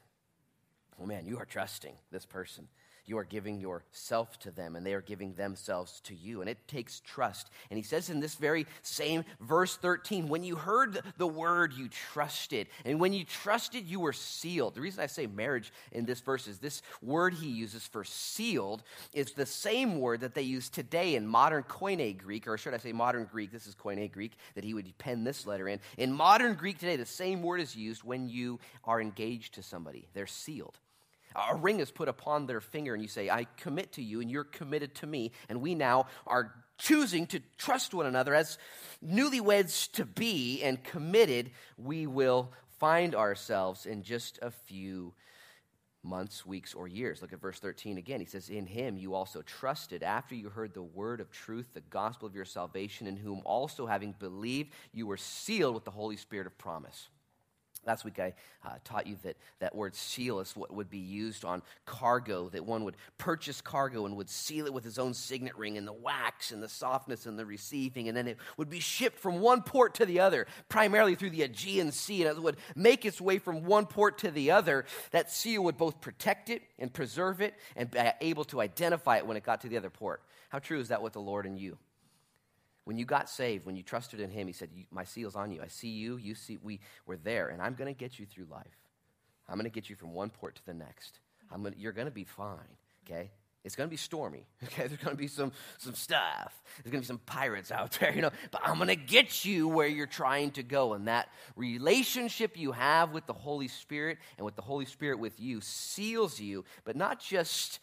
Oh man, you are trusting this person. You are giving yourself to them, and they are giving themselves to you. And it takes trust. And he says in this very same verse 13, when you heard the word, you trusted. And when you trusted, you were sealed. The reason I say marriage in this verse is this word he uses for sealed is the same word that they use today in modern Koine Greek, or should I say modern Greek? This is Koine Greek that he would pen this letter in. In modern Greek today, the same word is used when you are engaged to somebody, they're sealed. A ring is put upon their finger, and you say, I commit to you, and you're committed to me. And we now are choosing to trust one another as newlyweds to be and committed. We will find ourselves in just a few months, weeks, or years. Look at verse 13 again. He says, In him you also trusted after you heard the word of truth, the gospel of your salvation, in whom also, having believed, you were sealed with the Holy Spirit of promise. Last week, I uh, taught you that that word seal is what would be used on cargo, that one would purchase cargo and would seal it with his own signet ring and the wax and the softness and the receiving, and then it would be shipped from one port to the other, primarily through the Aegean Sea, and it would make its way from one port to the other. That seal would both protect it and preserve it and be able to identify it when it got to the other port. How true is that with the Lord and you? When you got saved, when you trusted in Him, He said, My seal's on you. I see you. You see, we, we're there, and I'm going to get you through life. I'm going to get you from one port to the next. Gonna, you're going to be fine, okay? It's going to be stormy, okay? There's going to be some, some stuff. There's going to be some pirates out there, you know, but I'm going to get you where you're trying to go. And that relationship you have with the Holy Spirit and with the Holy Spirit with you seals you, but not just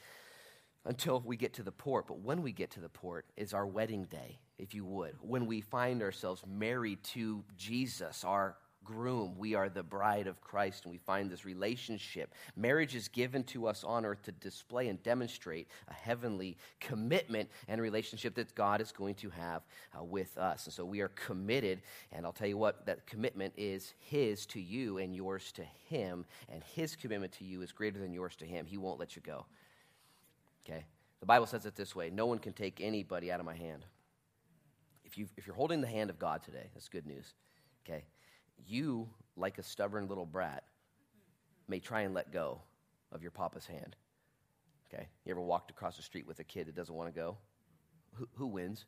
until we get to the port, but when we get to the port is our wedding day if you would. When we find ourselves married to Jesus, our groom, we are the bride of Christ, and we find this relationship. Marriage is given to us on earth to display and demonstrate a heavenly commitment and relationship that God is going to have uh, with us. And so we are committed, and I'll tell you what, that commitment is His to you and yours to Him, and His commitment to you is greater than yours to Him. He won't let you go. Okay? The Bible says it this way no one can take anybody out of my hand if, you if you're holding the hand of God today, that's good news, okay? You, like a stubborn little brat, may try and let go of your papa's hand. Okay? You ever walked across the street with a kid that doesn't want to go? Who, who wins?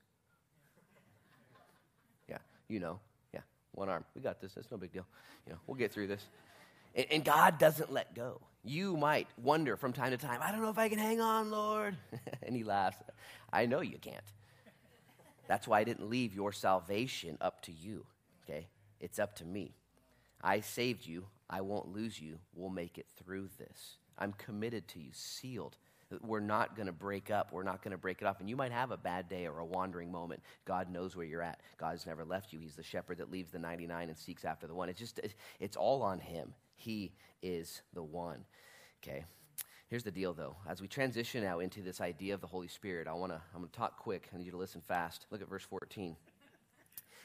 Yeah, you know. Yeah, one arm. We got this. That's no big deal. You know, we'll get through this. And, and God doesn't let go. You might wonder from time to time, I don't know if I can hang on, Lord. and He laughs. I know you can't. That's why I didn't leave your salvation up to you, okay? It's up to me. I saved you. I won't lose you. We'll make it through this. I'm committed to you, sealed. We're not going to break up. We're not going to break it off. And you might have a bad day or a wandering moment. God knows where you're at. God's never left you. He's the shepherd that leaves the 99 and seeks after the one. It's just, it's all on Him. He is the one. Okay? Here's the deal, though. As we transition now into this idea of the Holy Spirit, I want to I'm going to talk quick. I need you to listen fast. Look at verse 14.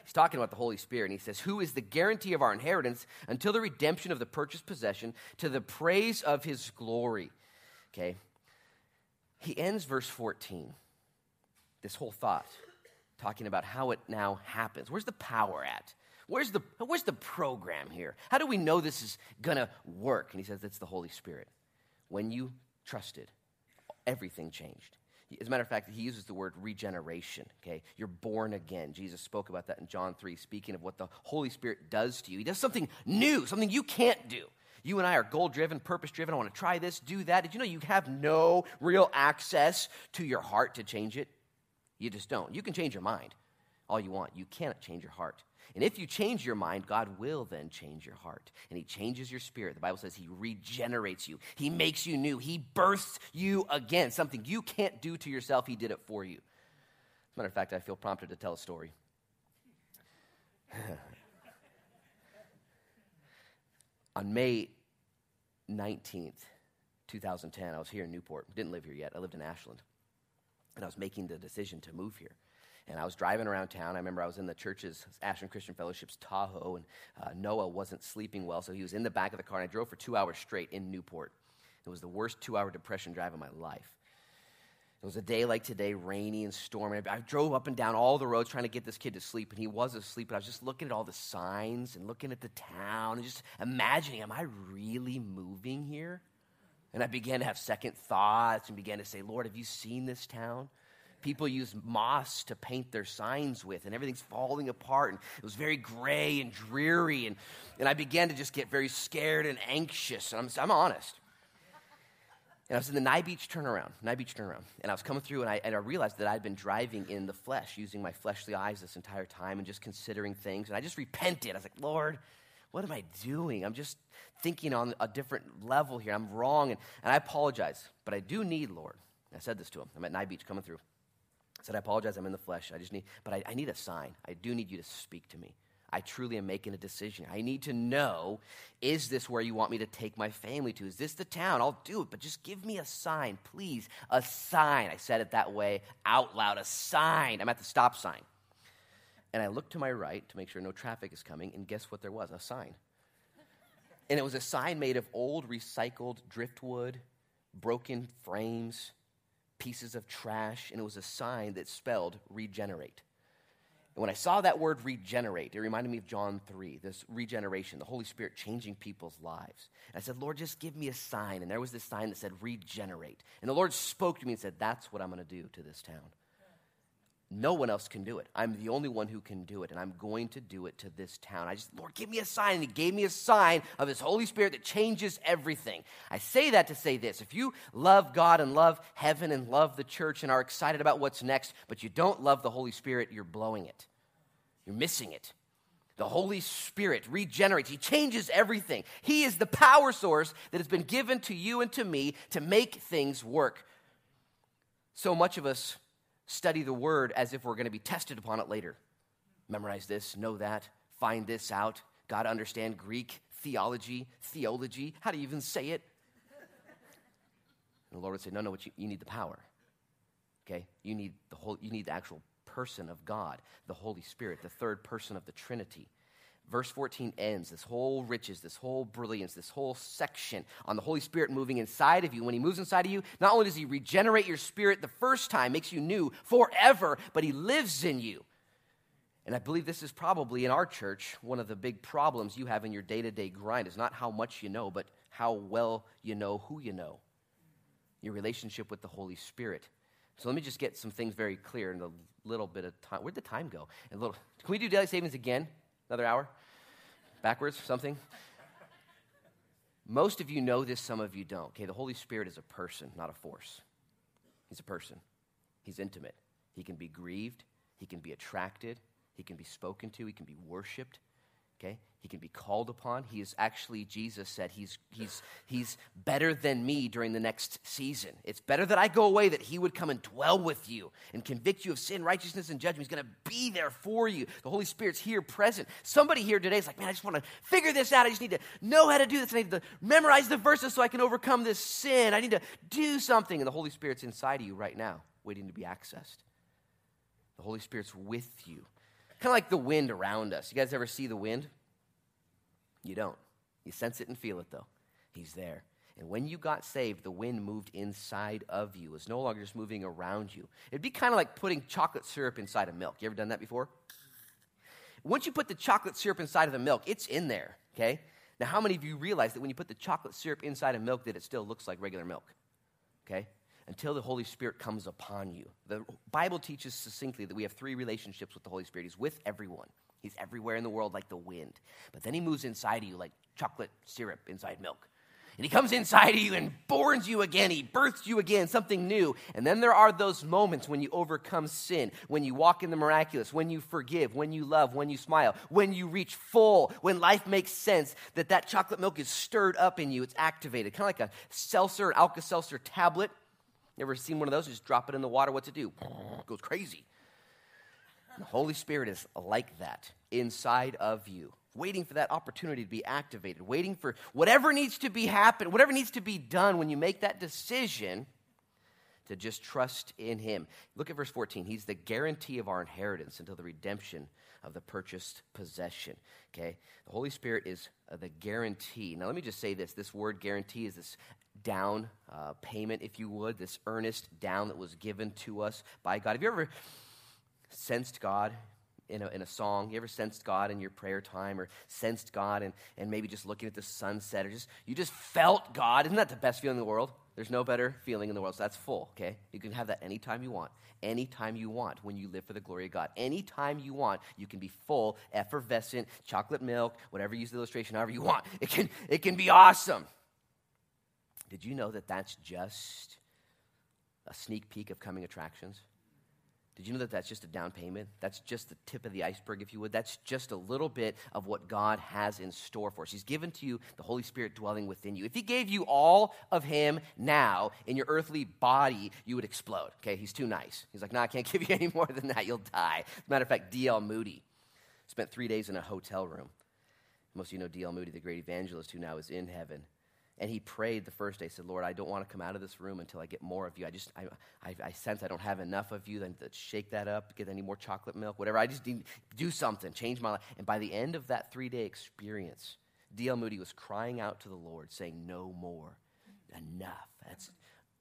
He's talking about the Holy Spirit, and he says, Who is the guarantee of our inheritance until the redemption of the purchased possession to the praise of his glory? Okay. He ends verse 14, this whole thought, talking about how it now happens. Where's the power at? Where's the, where's the program here? How do we know this is going to work? And he says, It's the Holy Spirit when you trusted, everything changed. As a matter of fact, he uses the word regeneration, okay? You're born again. Jesus spoke about that in John 3, speaking of what the Holy Spirit does to you. He does something new, something you can't do. You and I are goal driven, purpose driven. I want to try this, do that. Did you know you have no real access to your heart to change it? You just don't. You can change your mind all you want. You cannot change your heart. And if you change your mind, God will then change your heart. And He changes your spirit. The Bible says He regenerates you, He makes you new, He births you again. Something you can't do to yourself, He did it for you. As a matter of fact, I feel prompted to tell a story. On May 19th, 2010, I was here in Newport. Didn't live here yet. I lived in Ashland. And I was making the decision to move here. And I was driving around town. I remember I was in the church's, Ashland Christian Fellowship's Tahoe, and uh, Noah wasn't sleeping well, so he was in the back of the car, and I drove for two hours straight in Newport. It was the worst two hour depression drive of my life. It was a day like today, rainy and stormy. I drove up and down all the roads trying to get this kid to sleep, and he was asleep. But I was just looking at all the signs and looking at the town and just imagining, am I really moving here? And I began to have second thoughts and began to say, Lord, have you seen this town? People use moss to paint their signs with, and everything's falling apart. And it was very gray and dreary. And, and I began to just get very scared and anxious. And I'm, I'm honest. And I was in the Nye Beach turnaround, Nye Beach turnaround. And I was coming through, and I, and I realized that I'd been driving in the flesh, using my fleshly eyes this entire time and just considering things. And I just repented. I was like, Lord, what am I doing? I'm just thinking on a different level here. I'm wrong. And, and I apologize. But I do need, Lord. I said this to him. I'm at Nye Beach coming through. Said, I apologize. I'm in the flesh. I just need, but I, I need a sign. I do need you to speak to me. I truly am making a decision. I need to know is this where you want me to take my family to? Is this the town? I'll do it, but just give me a sign, please. A sign. I said it that way out loud. A sign. I'm at the stop sign. And I looked to my right to make sure no traffic is coming, and guess what there was? A sign. And it was a sign made of old recycled driftwood, broken frames, pieces of trash, and it was a sign that spelled regenerate. And when I saw that word regenerate, it reminded me of John 3, this regeneration, the Holy Spirit changing people's lives. And I said, Lord, just give me a sign. And there was this sign that said regenerate. And the Lord spoke to me and said, That's what I'm going to do to this town. No one else can do it. I'm the only one who can do it, and I'm going to do it to this town. I just, Lord, give me a sign. And He gave me a sign of His Holy Spirit that changes everything. I say that to say this if you love God and love heaven and love the church and are excited about what's next, but you don't love the Holy Spirit, you're blowing it. You're missing it. The Holy Spirit regenerates. He changes everything. He is the power source that has been given to you and to me to make things work. So much of us study the word as if we're going to be tested upon it later. Memorize this, know that, find this out. Got to understand Greek, theology, theology. How do you even say it? And the Lord would say, No, no, you, you need the power. Okay? You need the whole you need the actual person of God, the Holy Spirit, the third person of the Trinity. Verse 14 ends this whole riches, this whole brilliance, this whole section on the Holy Spirit moving inside of you. When He moves inside of you, not only does He regenerate your spirit the first time, makes you new forever, but He lives in you. And I believe this is probably in our church one of the big problems you have in your day to day grind is not how much you know, but how well you know who you know. Your relationship with the Holy Spirit. So let me just get some things very clear in a little bit of time. Where'd the time go? A little. Can we do daily savings again? Another hour? Backwards? Something? Most of you know this, some of you don't. Okay, the Holy Spirit is a person, not a force. He's a person. He's intimate. He can be grieved. He can be attracted. He can be spoken to. He can be worshiped. Okay? He can be called upon. He is actually, Jesus said, he's, he's, he's better than me during the next season. It's better that I go away, that he would come and dwell with you and convict you of sin, righteousness, and judgment. He's going to be there for you. The Holy Spirit's here present. Somebody here today is like, man, I just want to figure this out. I just need to know how to do this. I need to memorize the verses so I can overcome this sin. I need to do something. And the Holy Spirit's inside of you right now, waiting to be accessed. The Holy Spirit's with you. Kind of like the wind around us. You guys ever see the wind? You don't. You sense it and feel it, though. He's there. And when you got saved, the wind moved inside of you. It's no longer just moving around you. It'd be kind of like putting chocolate syrup inside of milk. You ever done that before? Once you put the chocolate syrup inside of the milk, it's in there, okay? Now, how many of you realize that when you put the chocolate syrup inside of milk, that it still looks like regular milk? Okay? Until the Holy Spirit comes upon you. The Bible teaches succinctly that we have three relationships with the Holy Spirit. He's with everyone, He's everywhere in the world like the wind. But then He moves inside of you like chocolate syrup inside milk. And he comes inside of you and borns you again. He births you again, something new. And then there are those moments when you overcome sin, when you walk in the miraculous, when you forgive, when you love, when you smile, when you reach full, when life makes sense, that that chocolate milk is stirred up in you. It's activated, kind of like a seltzer, an Alka Seltzer tablet. You ever seen one of those? You just drop it in the water. What's it do? It goes crazy. The Holy Spirit is like that inside of you waiting for that opportunity to be activated, waiting for whatever needs to be happen, whatever needs to be done when you make that decision to just trust in him. Look at verse 14. He's the guarantee of our inheritance until the redemption of the purchased possession. Okay? The Holy Spirit is uh, the guarantee. Now, let me just say this this word guarantee is this down uh, payment, if you would, this earnest down that was given to us by God. Have you ever sensed God in a, in a song? You ever sensed God in your prayer time or sensed God and, and maybe just looking at the sunset or just you just felt God? Isn't that the best feeling in the world? There's no better feeling in the world. So that's full, okay? You can have that anytime you want. Anytime you want when you live for the glory of God. Anytime you want, you can be full, effervescent, chocolate milk, whatever you use the illustration, however you want. It can, it can be awesome. Did you know that that's just a sneak peek of coming attractions? Did you know that that's just a down payment? That's just the tip of the iceberg, if you would. That's just a little bit of what God has in store for us. He's given to you the Holy Spirit dwelling within you. If He gave you all of Him now in your earthly body, you would explode. Okay, He's too nice. He's like, no, nah, I can't give you any more than that. You'll die. As a matter of fact, D.L. Moody spent three days in a hotel room. Most of you know D.L. Moody, the great evangelist who now is in heaven. And he prayed the first day, said, Lord, I don't want to come out of this room until I get more of you. I just, I, I, I sense I don't have enough of you. Then shake that up, get any more chocolate milk, whatever. I just need do something, change my life. And by the end of that three day experience, D.L. Moody was crying out to the Lord, saying, No more. Enough. That's,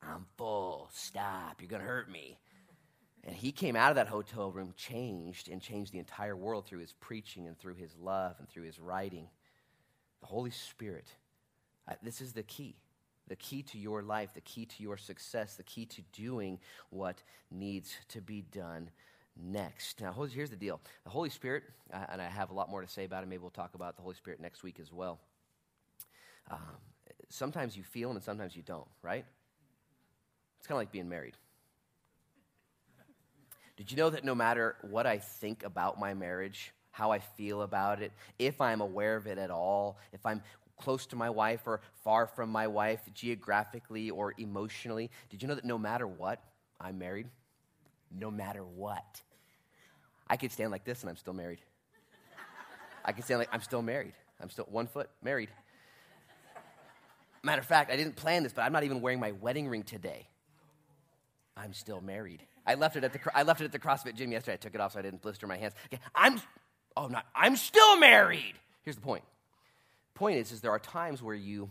I'm full. Stop. You're going to hurt me. And he came out of that hotel room changed and changed the entire world through his preaching and through his love and through his writing. The Holy Spirit this is the key. The key to your life, the key to your success, the key to doing what needs to be done next. Now, here's the deal the Holy Spirit, uh, and I have a lot more to say about it. Maybe we'll talk about the Holy Spirit next week as well. Um, sometimes you feel him and sometimes you don't, right? It's kind of like being married. Did you know that no matter what I think about my marriage, how I feel about it, if I'm aware of it at all, if I'm close to my wife or far from my wife, geographically or emotionally. Did you know that no matter what, I'm married? No matter what. I could stand like this and I'm still married. I could stand like I'm still married. I'm still one foot married. Matter of fact, I didn't plan this, but I'm not even wearing my wedding ring today. I'm still married. I left it at the I left it at the CrossFit gym yesterday. I took it off so I didn't blister my hands. Okay, I'm oh not I'm still married. Here's the point. Point is, is there are times where you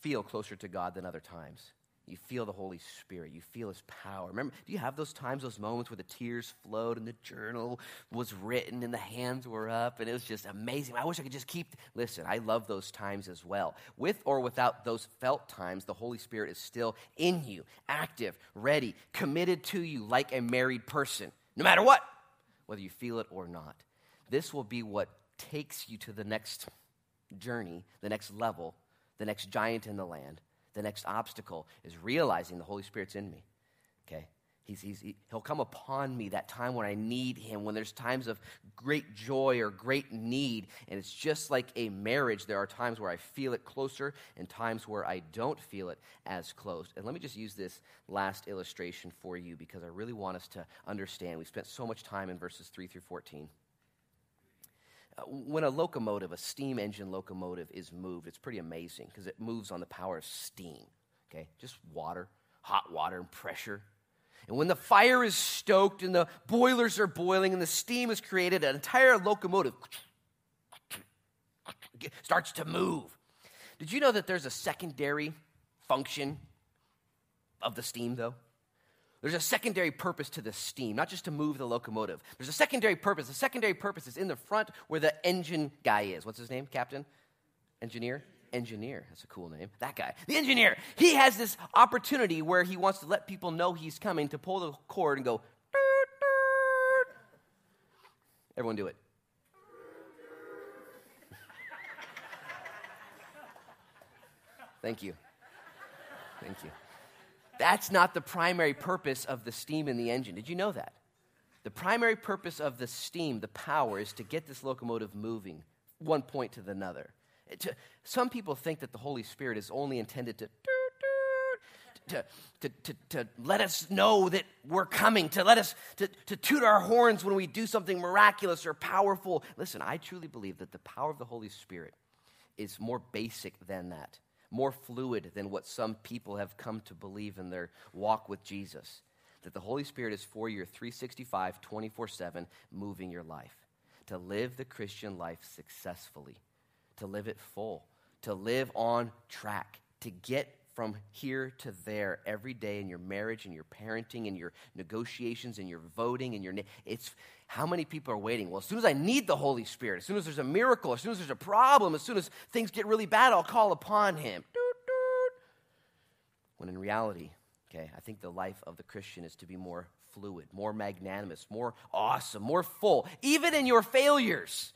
feel closer to God than other times. You feel the Holy Spirit. You feel His power. Remember, do you have those times, those moments where the tears flowed and the journal was written and the hands were up and it was just amazing? I wish I could just keep. Listen, I love those times as well. With or without those felt times, the Holy Spirit is still in you, active, ready, committed to you like a married person, no matter what, whether you feel it or not. This will be what takes you to the next journey, the next level, the next giant in the land, the next obstacle is realizing the Holy Spirit's in me. Okay? He's, he's, he, will come upon me that time when I need him, when there's times of great joy or great need. And it's just like a marriage. There are times where I feel it closer and times where I don't feel it as close. And let me just use this last illustration for you because I really want us to understand. We spent so much time in verses 3 through 14 when a locomotive, a steam engine locomotive, is moved, it's pretty amazing because it moves on the power of steam, okay? Just water, hot water, and pressure. And when the fire is stoked and the boilers are boiling and the steam is created, an entire locomotive starts to move. Did you know that there's a secondary function of the steam, though? There's a secondary purpose to the steam, not just to move the locomotive. There's a secondary purpose. The secondary purpose is in the front where the engine guy is. What's his name, Captain? Engineer? Engineer. That's a cool name. That guy. The engineer. He has this opportunity where he wants to let people know he's coming to pull the cord and go, Everyone do it. Thank you. Thank you. That's not the primary purpose of the steam in the engine. Did you know that? The primary purpose of the steam, the power, is to get this locomotive moving one point to another. To, some people think that the Holy Spirit is only intended to to, to, to, to let us know that we're coming, to let us to, to toot our horns when we do something miraculous or powerful. Listen, I truly believe that the power of the Holy Spirit is more basic than that, more fluid than what some people have come to believe in their walk with Jesus. That the Holy Spirit is for your 365, 24 7, moving your life. To live the Christian life successfully, to live it full, to live on track, to get from here to there every day in your marriage and your parenting and your negotiations and your voting and your it's how many people are waiting? Well as soon as i need the holy spirit as soon as there's a miracle as soon as there's a problem as soon as things get really bad i'll call upon him. When in reality okay i think the life of the christian is to be more fluid more magnanimous more awesome more full even in your failures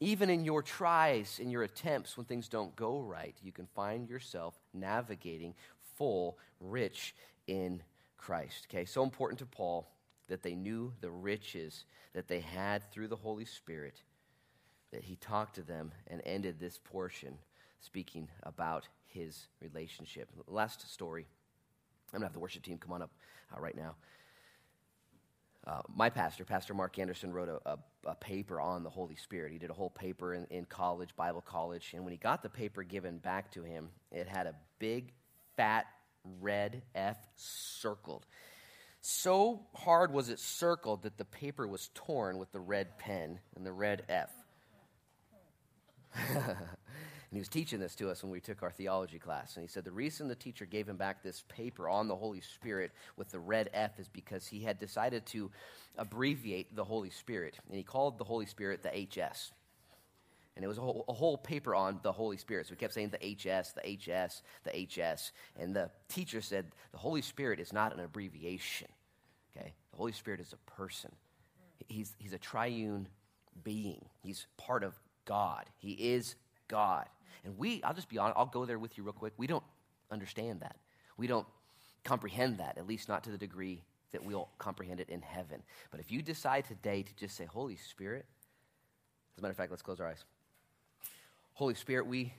even in your tries, in your attempts, when things don't go right, you can find yourself navigating full, rich in Christ. Okay, so important to Paul that they knew the riches that they had through the Holy Spirit, that he talked to them and ended this portion speaking about his relationship. Last story. I'm going to have the worship team come on up uh, right now. Uh, my pastor, Pastor Mark Anderson, wrote a, a, a, paper on the Holy Spirit. He did a whole paper in, in college, Bible college, and when he got the paper given back to him, it had a big, fat, red F circled. So hard was it circled that the paper was torn with the red pen and the red F. And he was teaching this to us when we took our theology class. And he said the reason the teacher gave him back this paper on the Holy Spirit with the red F is because he had decided to abbreviate the Holy Spirit. And he called the Holy Spirit the HS. And it was a whole, a whole, paper on the Holy Spirit. So we kept saying the HS, the HS, the HS. And the teacher said the Holy Spirit is not an abbreviation. Okay? The Holy Spirit is a person. He's, he's a triune being. He's part of God. He is God. And we, I'll just be honest, I'll go there with you real quick. We don't understand that. We don't comprehend that, at least not to the degree that we'll comprehend it in heaven. But if you decide today to just say, Holy Spirit, as a matter of fact, let's close our eyes. Holy Spirit, we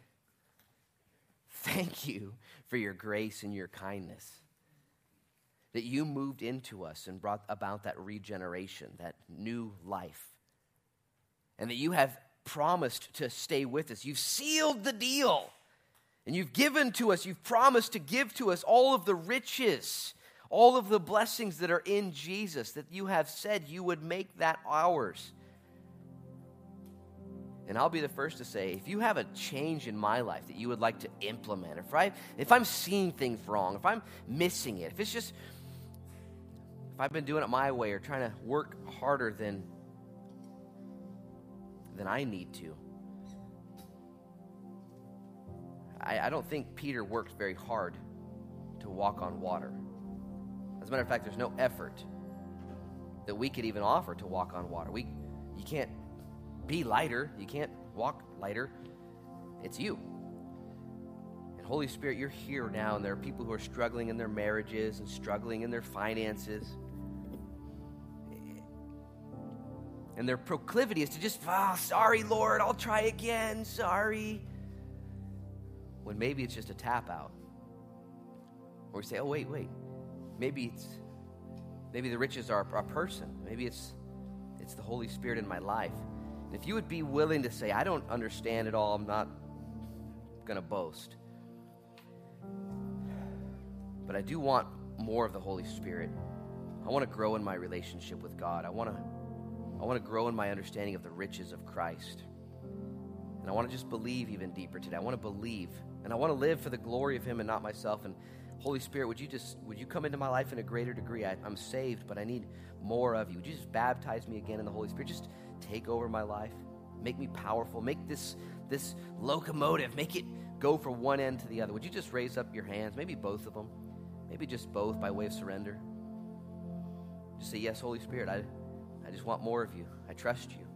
thank you for your grace and your kindness. That you moved into us and brought about that regeneration, that new life. And that you have promised to stay with us. You've sealed the deal. And you've given to us, you've promised to give to us all of the riches, all of the blessings that are in Jesus, that you have said you would make that ours. And I'll be the first to say, if you have a change in my life that you would like to implement, if, I, if I'm seeing things wrong, if I'm missing it, if it's just, if I've been doing it my way or trying to work harder than than I need to. I, I don't think Peter worked very hard to walk on water. As a matter of fact, there's no effort that we could even offer to walk on water. We, you can't be lighter, you can't walk lighter. It's you. And Holy Spirit, you're here now, and there are people who are struggling in their marriages and struggling in their finances. And their proclivity is to just, oh, sorry, Lord, I'll try again, sorry. When maybe it's just a tap out. Or we say, oh, wait, wait. Maybe it's, maybe the riches are a person. Maybe it's, it's the Holy Spirit in my life. And if you would be willing to say, I don't understand it all, I'm not going to boast. But I do want more of the Holy Spirit. I want to grow in my relationship with God. I want to I want to grow in my understanding of the riches of Christ. And I want to just believe even deeper today. I want to believe and I want to live for the glory of him and not myself and Holy Spirit, would you just would you come into my life in a greater degree? I, am saved, but I need more of you. Would you just baptize me again in the Holy Spirit? Just take over my life. Make me powerful. Make this this locomotive, make it go from one end to the other. Would you just raise up your hands? Maybe both of them. Maybe just both by way of surrender. Just say, Yes, Holy Spirit, I I just want more of you. I trust you.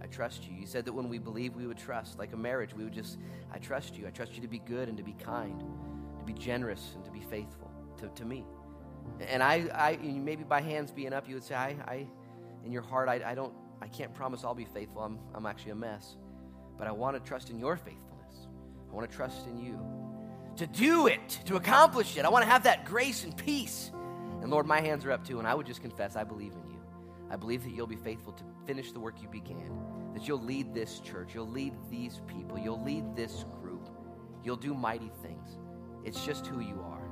I trust you. You said that when we believe, we would trust. Like a marriage, we would just, I trust you. I trust you to be good and to be kind, to be generous and to be faithful to, to me. And I, I, maybe by hands being up, you would say, I, I in your heart, I, I don't, I can't promise I'll be faithful. I'm, I'm actually a mess. But I want to trust in your faithfulness. I want to trust in you. To do it, to accomplish it. I want to have that grace and peace. And Lord, my hands are up too, and I would just confess I believe in you. I believe that you'll be faithful to finish the work you began, that you'll lead this church, you'll lead these people, you'll lead this group, you'll do mighty things. It's just who you are.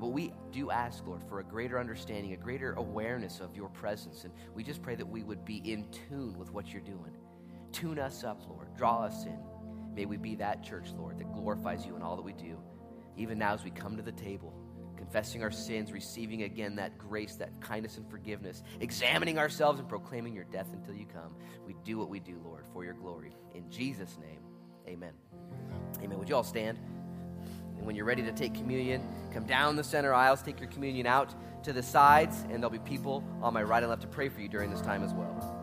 But we do ask, Lord, for a greater understanding, a greater awareness of your presence. And we just pray that we would be in tune with what you're doing. Tune us up, Lord. Draw us in. May we be that church, Lord, that glorifies you in all that we do. Even now, as we come to the table, confessing our sins, receiving again that grace, that kindness and forgiveness, examining ourselves and proclaiming your death until you come. We do what we do, Lord, for your glory. In Jesus' name, amen. Amen. Would you all stand? And when you're ready to take communion, come down the center aisles, take your communion out to the sides, and there'll be people on my right and left to pray for you during this time as well.